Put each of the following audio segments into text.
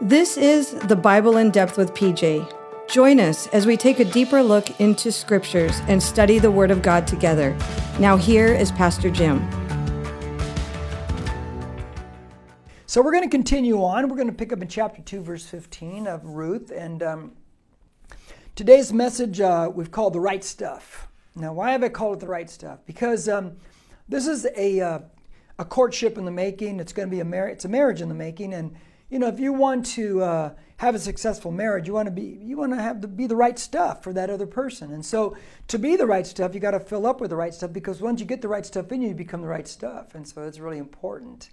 This is the Bible in Depth with PJ. Join us as we take a deeper look into scriptures and study the Word of God together. Now, here is Pastor Jim. So, we're going to continue on. We're going to pick up in chapter 2, verse 15 of Ruth. And um, today's message uh, we've called The Right Stuff. Now, why have I called it The Right Stuff? Because um, this is a, uh, a courtship in the making. It's going to be a marriage. It's a marriage in the making. And you know, if you want to uh, have a successful marriage, you want to be you want to have to be the right stuff for that other person. And so, to be the right stuff, you got to fill up with the right stuff because once you get the right stuff in you, you become the right stuff. And so, it's really important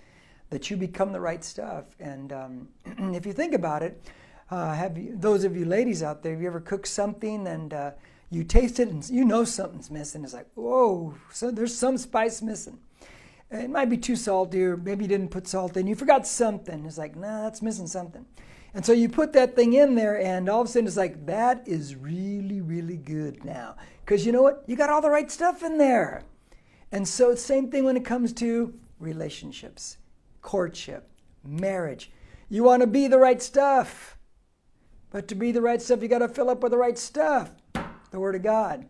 that you become the right stuff. And um, if you think about it, uh, have you, those of you ladies out there, have you ever cooked something and uh, you taste it and you know something's missing? It's like, whoa, so there's some spice missing it might be too salty, or maybe you didn't put salt in. You forgot something. It's like, nah, that's missing something. And so you put that thing in there, and all of a sudden it's like, that is really, really good now. Because you know what? You got all the right stuff in there. And so, same thing when it comes to relationships, courtship, marriage. You want to be the right stuff. But to be the right stuff, you got to fill up with the right stuff the Word of God.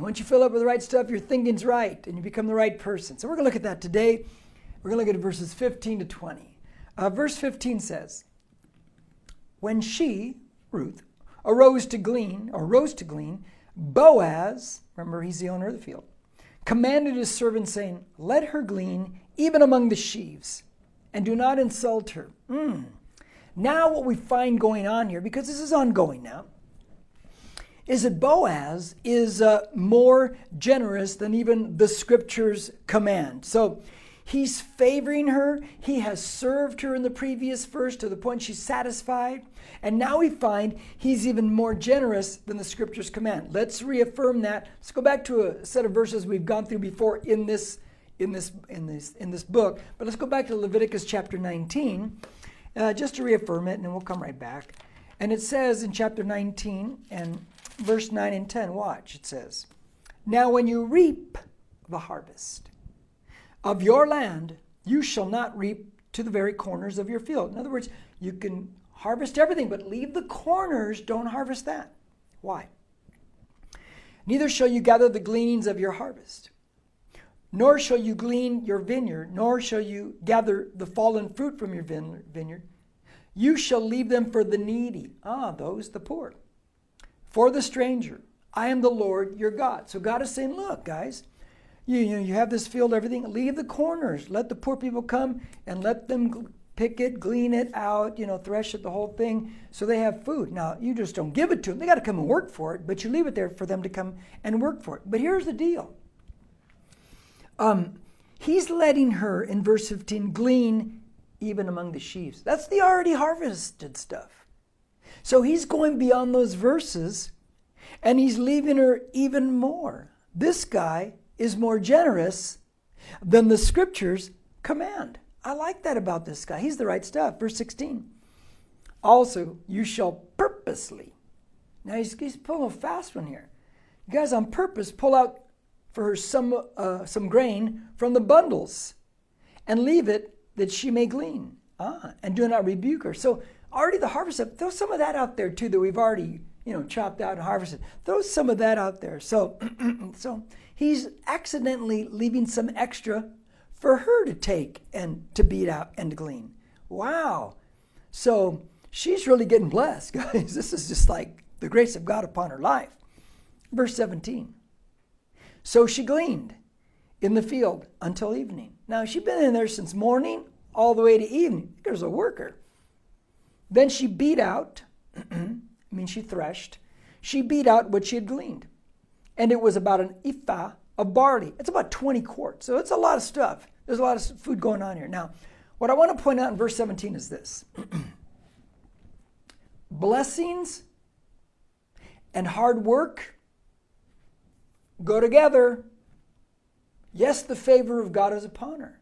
And once you fill up with the right stuff, your thinking's right and you become the right person. So we're going to look at that today. We're going to look at verses 15 to 20. Uh, verse 15 says, When she, Ruth, arose to glean, or rose to glean, Boaz, remember he's the owner of the field, commanded his servant, saying, Let her glean even among the sheaves, and do not insult her. Mm. Now, what we find going on here, because this is ongoing now, is that Boaz is uh, more generous than even the scriptures command. So he's favoring her. He has served her in the previous verse to the point she's satisfied. And now we find he's even more generous than the scriptures command. Let's reaffirm that. Let's go back to a set of verses we've gone through before in this in this in this in this book. But let's go back to Leviticus chapter 19, uh, just to reaffirm it, and then we'll come right back. And it says in chapter 19 and verse 9 and 10, watch, it says, Now when you reap the harvest of your land, you shall not reap to the very corners of your field. In other words, you can harvest everything, but leave the corners, don't harvest that. Why? Neither shall you gather the gleanings of your harvest, nor shall you glean your vineyard, nor shall you gather the fallen fruit from your vineyard. You shall leave them for the needy. Ah, those, the poor for the stranger. I am the Lord your God. So God is saying, look, guys, you, you, you have this field, everything, leave the corners. Let the poor people come and let them pick it, glean it out, you know, thresh it, the whole thing, so they have food. Now, you just don't give it to them. They got to come and work for it, but you leave it there for them to come and work for it. But here's the deal. Um, he's letting her, in verse 15, glean even among the sheaves. That's the already harvested stuff. So he's going beyond those verses and he's leaving her even more. This guy is more generous than the scriptures command. I like that about this guy. He's the right stuff. Verse 16. Also, you shall purposely. Now he's, he's pulling a fast one here. You guys, on purpose, pull out for her some, uh, some grain from the bundles and leave it that she may glean. Ah, and do not rebuke her. So already the harvest of, throw some of that out there too that we've already you know chopped out and harvested. Throw some of that out there. So so he's accidentally leaving some extra for her to take and to beat out and to glean. Wow. So she's really getting blessed guys. This is just like the grace of god upon her life. Verse 17 so she gleaned in the field until evening. Now she'd been in there since morning all the way to evening. There's a worker then she beat out, I mean, she threshed, she beat out what she had gleaned. And it was about an ephah of barley. It's about 20 quarts. So it's a lot of stuff. There's a lot of food going on here. Now, what I want to point out in verse 17 is this blessings and hard work go together. Yes, the favor of God is upon her.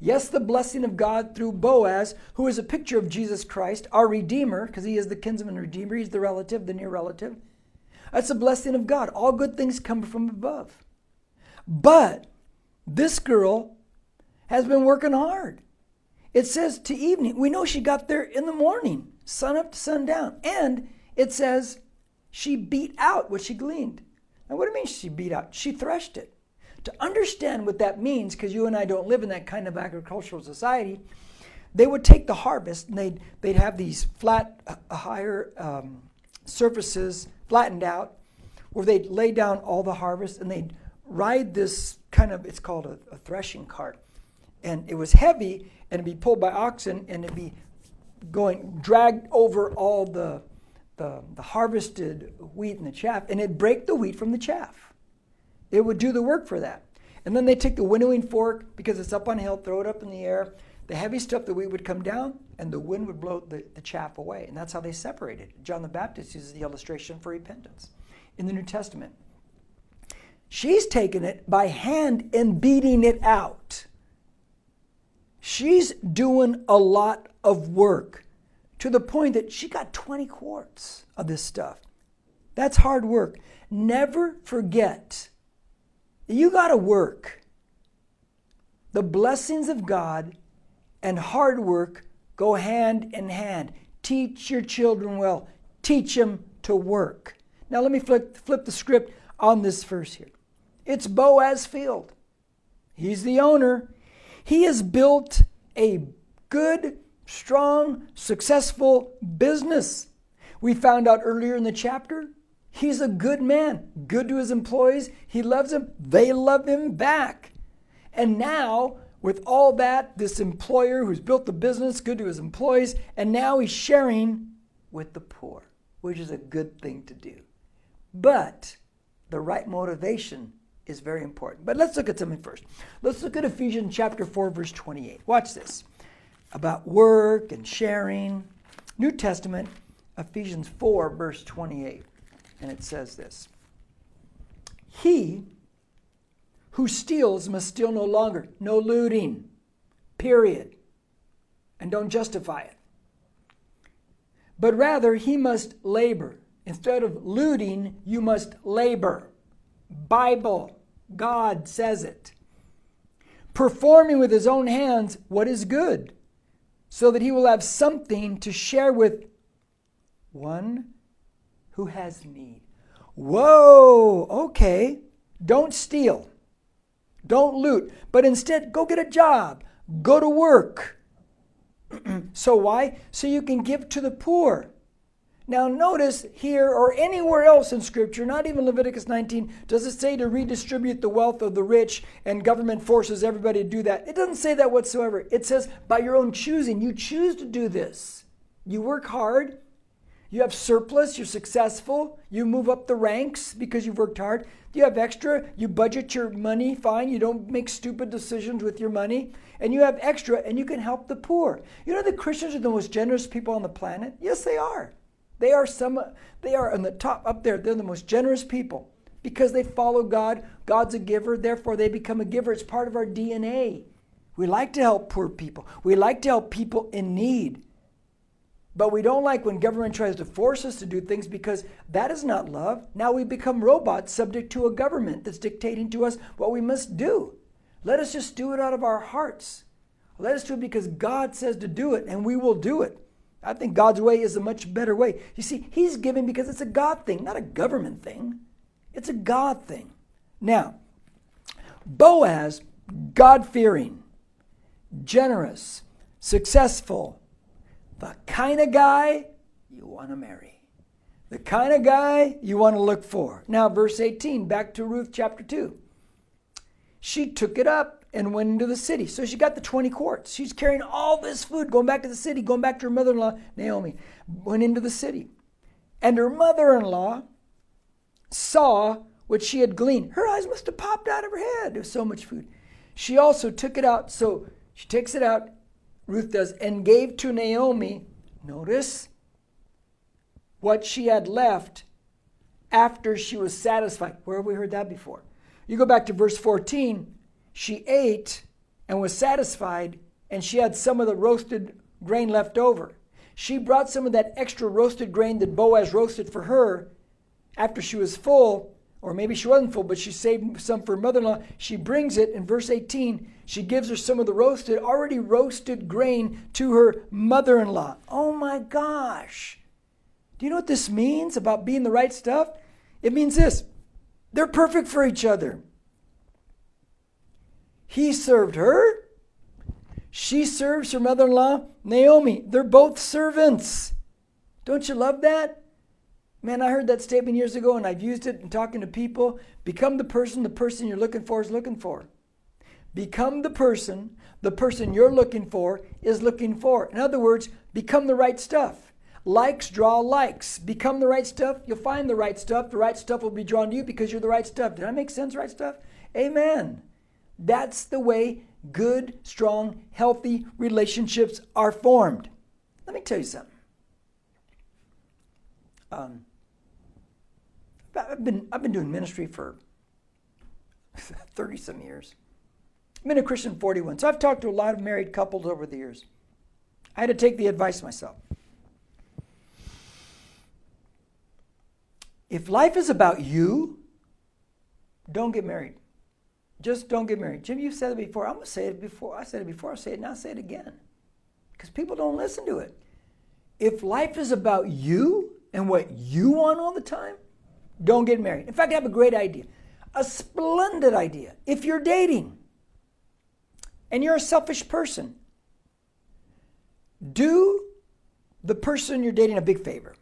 Yes, the blessing of God through Boaz, who is a picture of Jesus Christ, our Redeemer, because he is the kinsman Redeemer, he's the relative, the near relative. That's a blessing of God. All good things come from above. But this girl has been working hard. It says to evening. We know she got there in the morning. sun up to sundown. And it says she beat out what she gleaned. Now, what do you mean she beat out? She threshed it. To understand what that means, because you and I don't live in that kind of agricultural society, they would take the harvest and they'd, they'd have these flat, uh, higher um, surfaces flattened out, where they'd lay down all the harvest and they'd ride this kind of, it's called a, a threshing cart. And it was heavy and it'd be pulled by oxen and it'd be going, dragged over all the, the, the harvested wheat and the chaff, and it'd break the wheat from the chaff. It would do the work for that. And then they take the winnowing fork because it's up on a hill, throw it up in the air. The heavy stuff, the wheat would come down, and the wind would blow the, the chaff away. And that's how they separated. John the Baptist uses the illustration for repentance in the New Testament. She's taken it by hand and beating it out. She's doing a lot of work to the point that she got 20 quarts of this stuff. That's hard work. Never forget, you got to work. The blessings of God and hard work go hand in hand. Teach your children well, teach them to work. Now, let me flip, flip the script on this verse here. It's Boaz Field. He's the owner. He has built a good, strong, successful business. We found out earlier in the chapter he's a good man, good to his employees. He loves them, they love him back. And now, with all that, this employer who's built the business, good to his employees, and now he's sharing with the poor, which is a good thing to do. But the right motivation is very important. But let's look at something first. Let's look at Ephesians chapter 4, verse 28. Watch this about work and sharing. New Testament, Ephesians 4, verse 28. And it says this He who steals must steal no longer, no looting, period. And don't justify it. But rather, he must labor. Instead of looting, you must labor. Bible, God says it. Performing with his own hands what is good, so that he will have something to share with one who has need. Whoa, okay. Don't steal. Don't loot, but instead go get a job, go to work. so, why? So you can give to the poor. Now, notice here or anywhere else in Scripture, not even Leviticus 19, does it say to redistribute the wealth of the rich and government forces everybody to do that. It doesn't say that whatsoever. It says by your own choosing. You choose to do this. You work hard, you have surplus, you're successful, you move up the ranks because you've worked hard. You have extra, you budget your money fine, you don't make stupid decisions with your money, and you have extra and you can help the poor. You know the Christians are the most generous people on the planet? Yes, they are. They are some they are on the top up there. They're the most generous people because they follow God. God's a giver, therefore they become a giver. It's part of our DNA. We like to help poor people. We like to help people in need. But we don't like when government tries to force us to do things because that is not love. Now we become robots subject to a government that's dictating to us what we must do. Let us just do it out of our hearts. Let us do it because God says to do it, and we will do it. I think God's way is a much better way. You see, He's giving because it's a God thing, not a government thing. It's a God thing. Now, Boaz, God fearing, generous, successful, the kind of guy you want to marry, the kind of guy you want to look for. Now, verse 18, back to Ruth chapter 2. She took it up and went into the city. So she got the 20 quarts. She's carrying all this food, going back to the city, going back to her mother in law, Naomi, went into the city. And her mother in law saw what she had gleaned. Her eyes must have popped out of her head. There was so much food. She also took it out. So she takes it out, Ruth does, and gave to Naomi, notice, what she had left after she was satisfied. Where have we heard that before? You go back to verse 14 she ate and was satisfied, and she had some of the roasted grain left over. She brought some of that extra roasted grain that Boaz roasted for her after she was full or maybe she wasn't full, but she saved some for her mother in law. She brings it in verse 18. She gives her some of the roasted, already roasted grain to her mother in law. Oh my gosh. Do you know what this means about being the right stuff? It means this they're perfect for each other. He served her. She serves her mother in law, Naomi. They're both servants. Don't you love that? Man, I heard that statement years ago and I've used it in talking to people. Become the person the person you're looking for is looking for. Become the person the person you're looking for is looking for. In other words, become the right stuff. Likes draw likes. Become the right stuff, you'll find the right stuff. The right stuff will be drawn to you because you're the right stuff. Did that make sense, right stuff? Amen. That's the way good, strong, healthy relationships are formed. Let me tell you something. Um, I've been, I've been doing ministry for 30 some years. I've been a Christian 41. So I've talked to a lot of married couples over the years. I had to take the advice myself. If life is about you, don't get married. Just don't get married. Jim, you've said it before. I'm going to say it before. I said it before. I'll say it now. I'll say it again. Because people don't listen to it. If life is about you and what you want all the time, don't get married. In fact, I have a great idea. A splendid idea. If you're dating and you're a selfish person, do the person you're dating a big favor.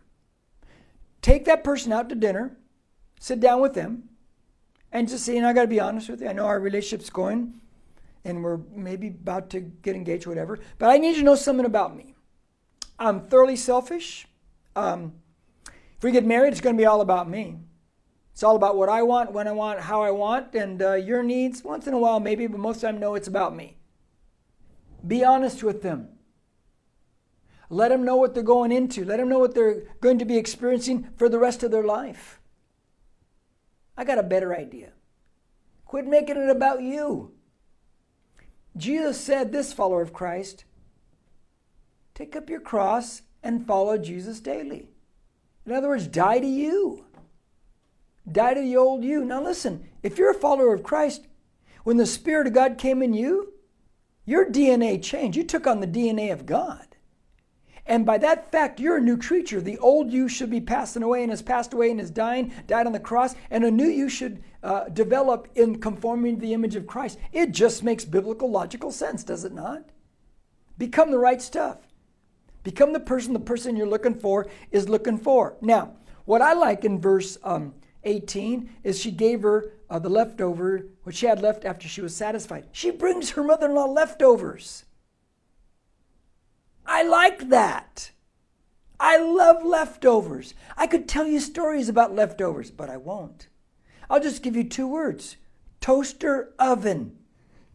Take that person out to dinner, sit down with them, and just say, and I got to be honest with you, I know our relationship's going and we're maybe about to get engaged, whatever, but I need you to know something about me. I'm thoroughly selfish. Um, if we get married, it's going to be all about me. It's all about what I want, when I want, how I want, and uh, your needs. Once in a while, maybe, but most of the time, no, it's about me. Be honest with them. Let them know what they're going into. Let them know what they're going to be experiencing for the rest of their life. I got a better idea. Quit making it about you. Jesus said, This follower of Christ, take up your cross and follow Jesus daily. In other words, die to you. Die to the old you. Now listen, if you're a follower of Christ, when the Spirit of God came in you, your DNA changed. You took on the DNA of God. And by that fact, you're a new creature. The old you should be passing away and has passed away and is dying, died on the cross, and a new you should uh, develop in conforming to the image of Christ. It just makes biblical, logical sense, does it not? Become the right stuff. Become the person the person you're looking for is looking for. Now, what I like in verse um, 18 is she gave her uh, the leftover, what she had left after she was satisfied. She brings her mother in law leftovers. I like that. I love leftovers. I could tell you stories about leftovers, but I won't. I'll just give you two words toaster oven.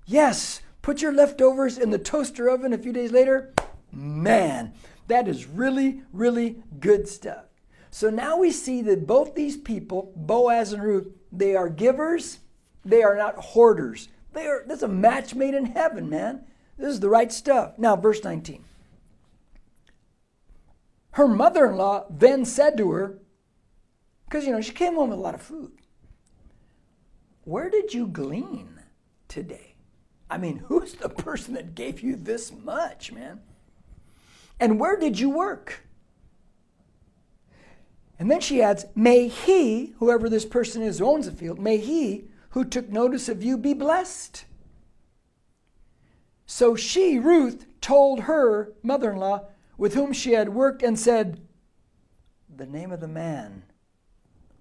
Yes, put your leftovers in the toaster oven a few days later. Man, that is really, really good stuff. So now we see that both these people, Boaz and Ruth, they are givers, they are not hoarders. They are that's a match made in heaven, man. This is the right stuff. Now, verse 19. Her mother in law then said to her, because you know, she came home with a lot of food. Where did you glean today? I mean, who's the person that gave you this much, man? And where did you work? And then she adds, May he, whoever this person is who owns the field, may he who took notice of you be blessed. So she, Ruth, told her mother in law with whom she had worked and said, The name of the man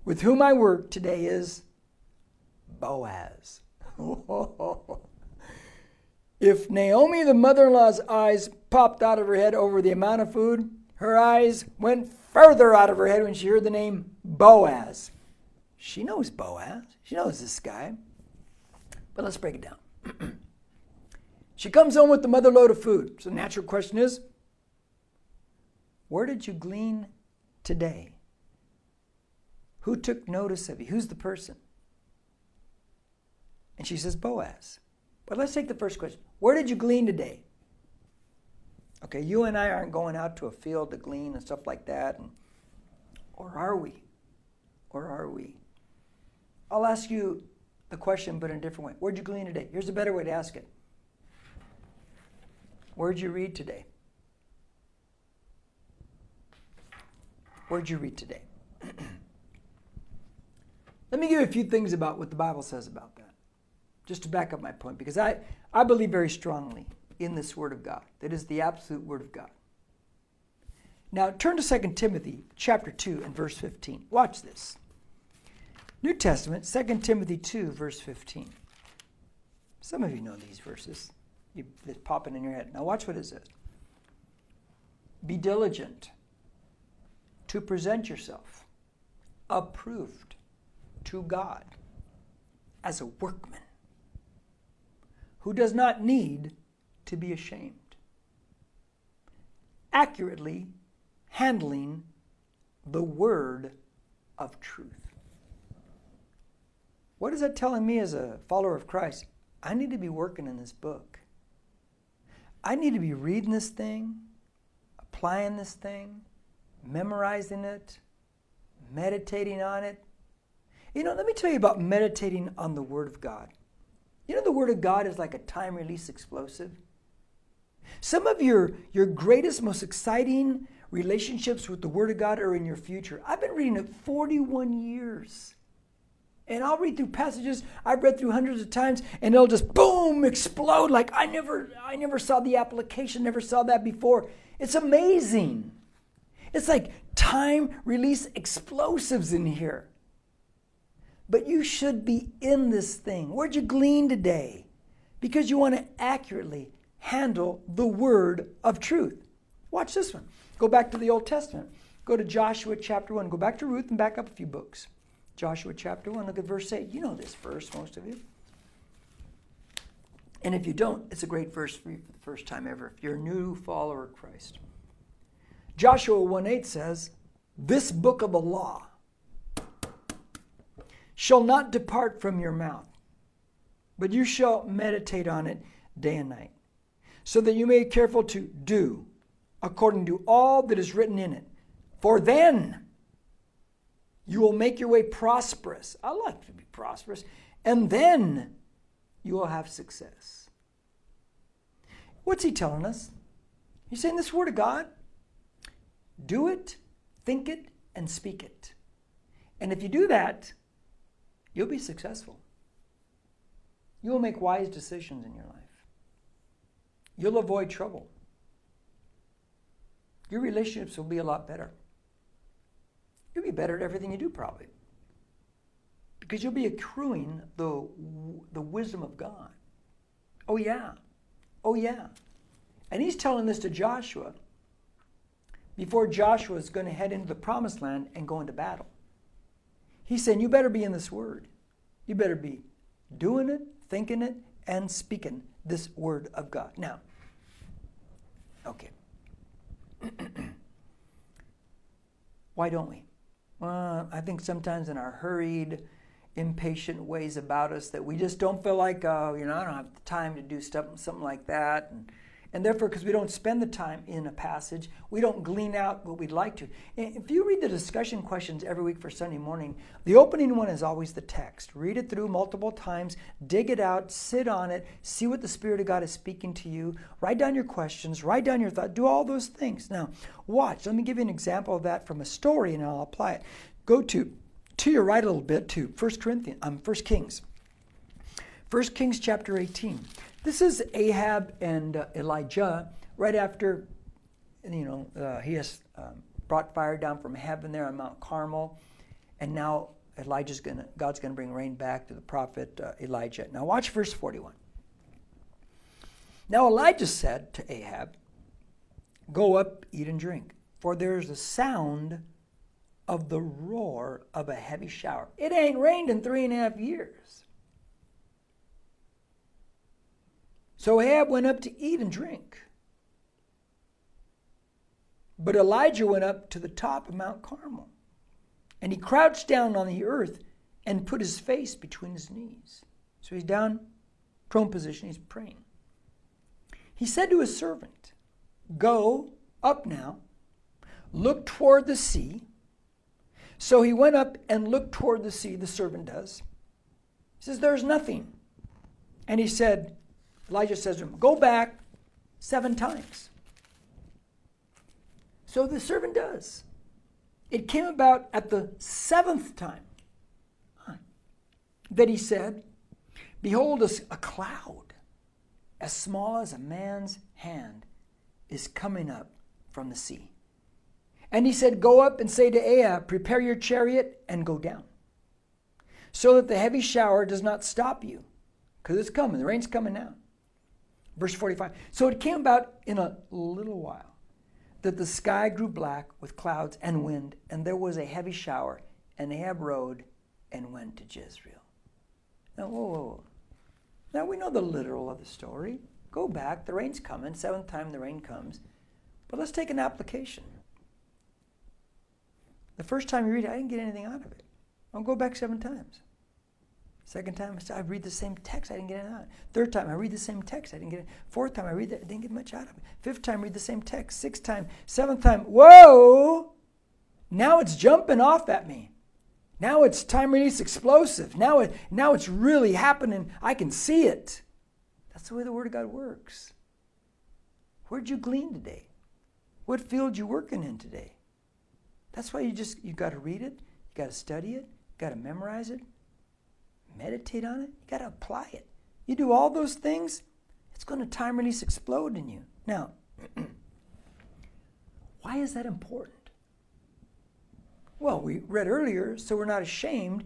with whom I work today is Boaz. if Naomi, the mother in law's eyes popped out of her head over the amount of food, her eyes went further out of her head when she heard the name Boaz. She knows Boaz. She knows this guy. But let's break it down. she comes home with the mother load of food. So the natural question is, where did you glean today? Who took notice of you? Who's the person? And she says, Boaz. But let's take the first question. Where did you glean today? Okay, you and I aren't going out to a field to glean and stuff like that. And, or are we? Or are we? I'll ask you the question, but in a different way. Where'd you glean today? Here's a better way to ask it. Where'd you read today? Where'd you read today? Let me give you a few things about what the Bible says about that, just to back up my point, because I, I believe very strongly in this Word of God. That is the absolute Word of God. Now turn to 2 Timothy chapter 2 and verse 15. Watch this. New Testament, 2 Timothy 2, verse 15. Some of you know these verses. You, it's popping in your head. Now watch what it says. Be diligent to present yourself approved to God as a workman who does not need to be ashamed, accurately handling the word of truth. What is that telling me as a follower of Christ? I need to be working in this book. I need to be reading this thing, applying this thing, memorizing it, meditating on it. You know, let me tell you about meditating on the Word of God. You know, the Word of God is like a time release explosive. Some of your, your greatest, most exciting relationships with the Word of God are in your future. I've been reading it 41 years. And I'll read through passages I've read through hundreds of times, and it'll just boom explode like I never, I never saw the application, never saw that before. It's amazing. It's like time release explosives in here. But you should be in this thing. Where'd you glean today? Because you want to accurately handle the word of truth. Watch this one. Go back to the Old Testament. Go to Joshua chapter 1. Go back to Ruth and back up a few books. Joshua chapter 1, look at verse 8. You know this verse, most of you. And if you don't, it's a great verse for you for the first time ever. If you're a new follower of Christ. Joshua 1 8 says, This book of the law shall not depart from your mouth, but you shall meditate on it day and night, so that you may be careful to do according to all that is written in it. For then you will make your way prosperous. I like to be prosperous. And then you will have success. What's he telling us? He's saying this word of God do it, think it, and speak it. And if you do that, you'll be successful. You will make wise decisions in your life. You'll avoid trouble your relationships will be a lot better. You'll be better at everything you do, probably. Because you'll be accruing the, the wisdom of God. Oh, yeah. Oh, yeah. And he's telling this to Joshua before Joshua is going to head into the promised land and go into battle. He's saying, You better be in this word. You better be doing it, thinking it, and speaking this word of God. Now, okay. Why don't we? Well, I think sometimes in our hurried, impatient ways about us that we just don't feel like, uh, you know, I don't have the time to do stuff, something like that. And and therefore, because we don't spend the time in a passage, we don't glean out what we'd like to. If you read the discussion questions every week for Sunday morning, the opening one is always the text. Read it through multiple times, dig it out, sit on it, see what the Spirit of God is speaking to you, write down your questions, write down your thoughts, do all those things. Now, watch. Let me give you an example of that from a story and I'll apply it. Go to to your right a little bit to 1 Corinthians, um, 1 Kings. 1 Kings chapter 18. This is Ahab and uh, Elijah right after, you know, uh, he has um, brought fire down from heaven there on Mount Carmel, and now Elijah's gonna, God's going to bring rain back to the prophet uh, Elijah. Now watch verse 41. Now Elijah said to Ahab, Go up, eat and drink, for there is a sound of the roar of a heavy shower. It ain't rained in three and a half years. So Ahab went up to eat and drink. But Elijah went up to the top of Mount Carmel, and he crouched down on the earth and put his face between his knees. So he's down, prone position, he's praying. He said to his servant, Go up now, look toward the sea. So he went up and looked toward the sea, the servant does. He says, There's nothing. And he said, Elijah says to him, Go back seven times. So the servant does. It came about at the seventh time that he said, Behold, a, a cloud as small as a man's hand is coming up from the sea. And he said, Go up and say to Ahab, Prepare your chariot and go down, so that the heavy shower does not stop you, because it's coming. The rain's coming now. Verse 45. So it came about in a little while that the sky grew black with clouds and wind, and there was a heavy shower, and Ahab rode and went to Jezreel. Now, whoa, whoa, whoa. Now we know the literal of the story. Go back, the rain's coming, seventh time the rain comes. But let's take an application. The first time you read it, I didn't get anything out of it. I'll go back seven times. Second time, I read the same text, I didn't get anything out. Third time, I read the same text, I didn't get it. Fourth time, I read that, I didn't get much out of it. Fifth time, read the same text. Sixth time, seventh time, whoa! Now it's jumping off at me. Now it's time release explosive. Now, it, now it's really happening. I can see it. That's the way the Word of God works. Where'd you glean today? What field you working in today? That's why you just you got to read it, you got to study it, got to memorize it, meditate on it, you got to apply it. You do all those things, it's going to time release explode in you. Now, why is that important? Well, we read earlier, so we're not ashamed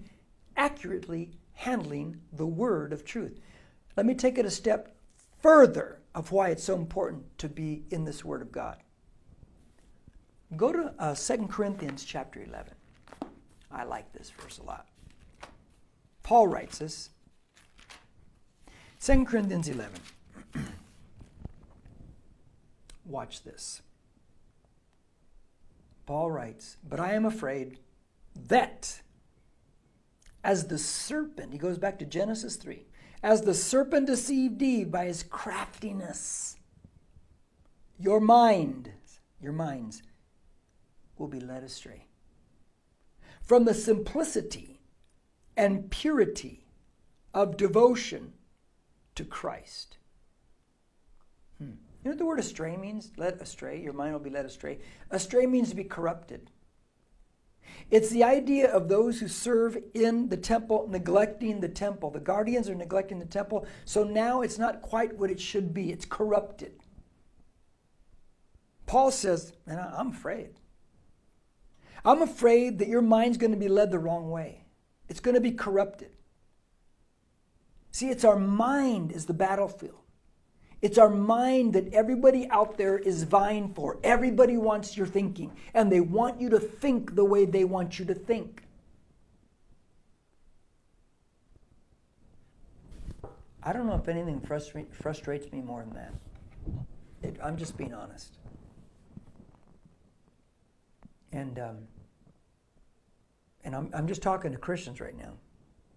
accurately handling the word of truth. Let me take it a step further of why it's so important to be in this word of God. Go to uh, 2 Corinthians chapter 11. I like this verse a lot. Paul writes this. 2 Corinthians 11. Watch this. Paul writes, But I am afraid that as the serpent, he goes back to Genesis 3, as the serpent deceived Eve by his craftiness, your mind, your minds, will be led astray. From the simplicity and purity of devotion to Christ. Hmm. You know what the word astray means? Led astray. Your mind will be led astray. Astray means to be corrupted. It's the idea of those who serve in the temple neglecting the temple. The guardians are neglecting the temple, so now it's not quite what it should be. It's corrupted. Paul says, and I'm afraid. I'm afraid that your mind's going to be led the wrong way. It's going to be corrupted. See, it's our mind is the battlefield. It's our mind that everybody out there is vying for. Everybody wants your thinking, and they want you to think the way they want you to think. I don't know if anything frustra- frustrates me more than that. It, I'm just being honest. And um, and I'm, I'm just talking to Christians right now,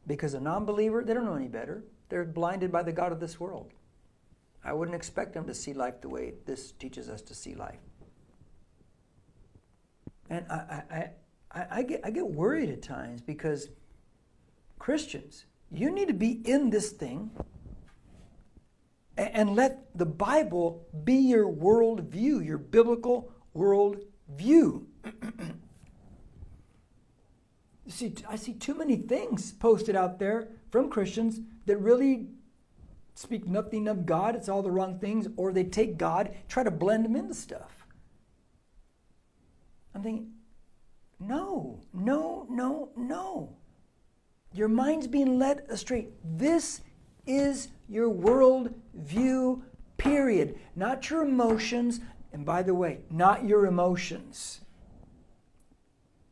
because a non-believer they don't know any better. They're blinded by the God of this world. I wouldn't expect them to see life the way this teaches us to see life. And I, I, I, I, get, I get worried at times because Christians, you need to be in this thing and, and let the Bible be your worldview, your biblical worldview. see, I see too many things posted out there from Christians that really speak nothing of God, it's all the wrong things, or they take God, try to blend him into stuff. I'm thinking, no, no, no, no. Your mind's being led astray. This is your world view, period. Not your emotions, and by the way, not your emotions.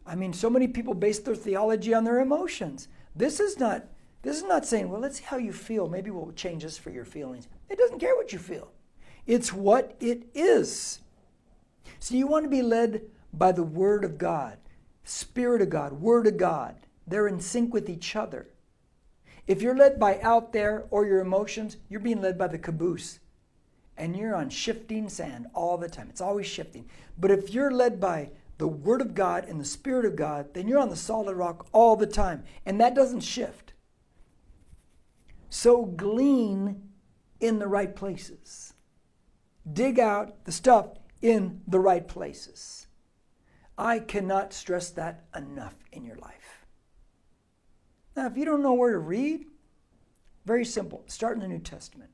I mean, so many people base their theology on their emotions. This is not this is not saying, well, let's see how you feel. Maybe we'll change this for your feelings. It doesn't care what you feel, it's what it is. So you want to be led by the Word of God, Spirit of God, Word of God. They're in sync with each other. If you're led by out there or your emotions, you're being led by the caboose. And you're on shifting sand all the time. It's always shifting. But if you're led by the Word of God and the Spirit of God, then you're on the solid rock all the time. And that doesn't shift. So glean in the right places. Dig out the stuff in the right places. I cannot stress that enough in your life. Now, if you don't know where to read, very simple. Start in the New Testament.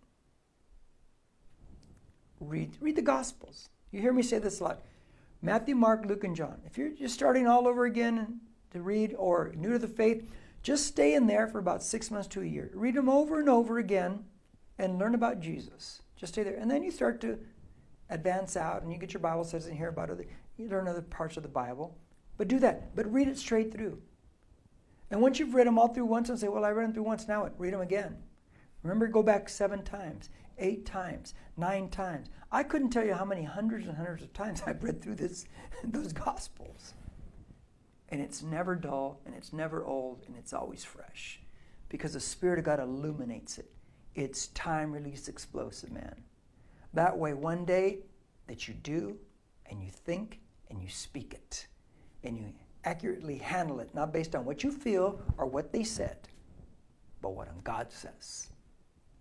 Read, read the Gospels. You hear me say this a lot. Matthew, Mark, Luke, and John. If you're just starting all over again to read or new to the faith, just stay in there for about six months to a year. Read them over and over again and learn about Jesus. Just stay there. And then you start to advance out and you get your Bible studies and hear about other, you learn other parts of the Bible. But do that. But read it straight through. And once you've read them all through once and say, well, I read them through once, now? Read them again. Remember, go back seven times, eight times, nine times. I couldn't tell you how many hundreds and hundreds of times I've read through this, those Gospels. And it's never dull, and it's never old, and it's always fresh. Because the Spirit of God illuminates it. It's time release explosive, man. That way, one day that you do, and you think, and you speak it, and you accurately handle it, not based on what you feel or what they said, but what God says.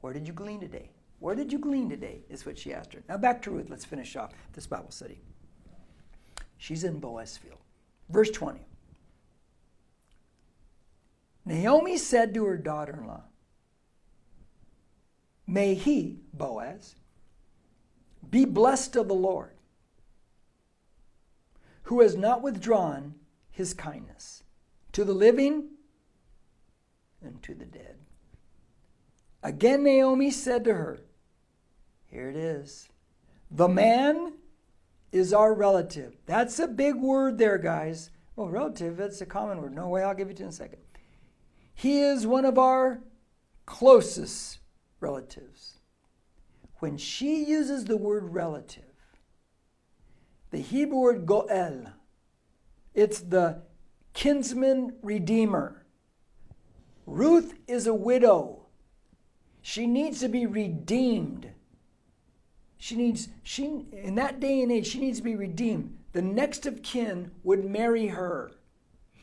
Where did you glean today? Where did you glean today? Is what she asked her. Now back to Ruth. Let's finish off this Bible study. She's in Boaz field. Verse 20. Naomi said to her daughter in law, May he, Boaz, be blessed of the Lord, who has not withdrawn his kindness to the living and to the dead. Again, Naomi said to her, Here it is. The man is our relative. That's a big word there, guys. Well, relative, that's a common word. No way, I'll give it to you in a second. He is one of our closest relatives. When she uses the word relative, the Hebrew word goel, it's the kinsman redeemer. Ruth is a widow. She needs to be redeemed. She needs, she, in that day and age, she needs to be redeemed. The next of kin would marry her.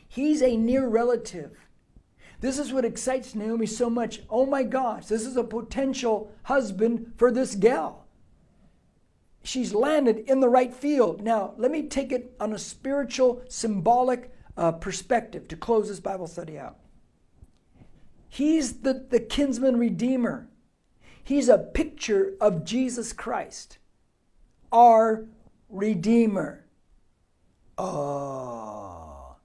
He's a near relative. This is what excites Naomi so much. Oh my gosh, this is a potential husband for this gal. She's landed in the right field. Now, let me take it on a spiritual, symbolic uh, perspective to close this Bible study out. He's the, the kinsman redeemer. He's a picture of Jesus Christ, our redeemer. Oh.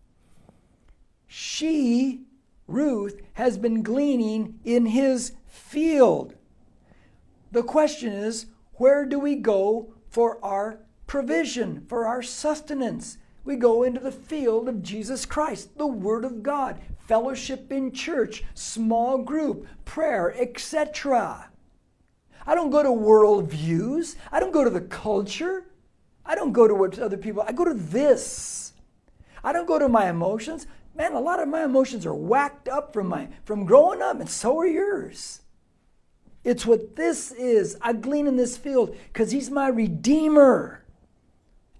She, Ruth, has been gleaning in his field. The question is, where do we go for our provision, for our sustenance? We go into the field of Jesus Christ, the Word of God, fellowship in church, small group, prayer, etc. I don't go to worldviews. I don't go to the culture. I don't go to what other people, I go to this. I don't go to my emotions. Man, a lot of my emotions are whacked up from my from growing up, and so are yours. It's what this is. I glean in this field because he's my redeemer.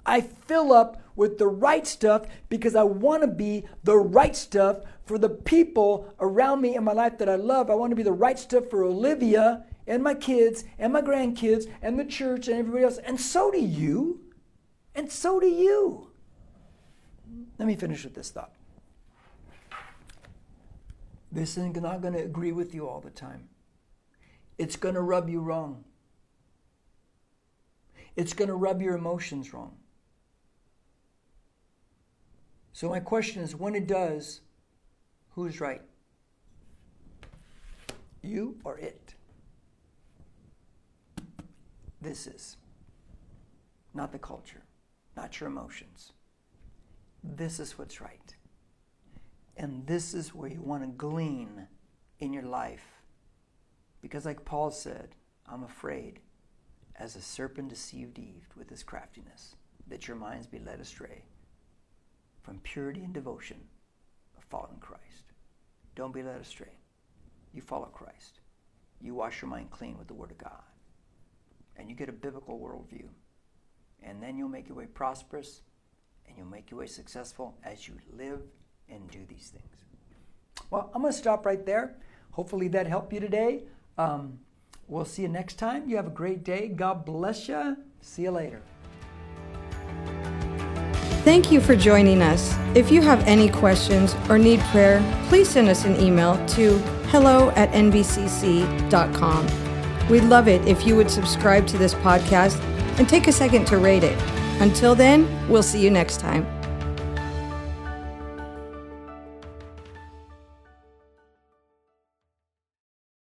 I fill up with the right stuff because I want to be the right stuff for the people around me in my life that I love. I want to be the right stuff for Olivia and my kids and my grandkids and the church and everybody else. And so do you. And so do you. Let me finish with this thought. This is not going to agree with you all the time. It's going to rub you wrong. It's going to rub your emotions wrong. So, my question is when it does, who's right? You or it? This is. Not the culture, not your emotions. This is what's right. And this is where you want to glean in your life. Because, like Paul said, I'm afraid, as a serpent deceived Eve with his craftiness, that your minds be led astray from purity and devotion of following Christ. Don't be led astray. You follow Christ. You wash your mind clean with the Word of God. And you get a biblical worldview. And then you'll make your way prosperous and you'll make your way successful as you live and do these things. Well, I'm going to stop right there. hopefully that helped you today. Um, we'll see you next time. You have a great day. God bless you. See you later. Thank you for joining us. If you have any questions or need prayer, please send us an email to hello at nbcc.com. We'd love it if you would subscribe to this podcast and take a second to rate it. Until then, we'll see you next time.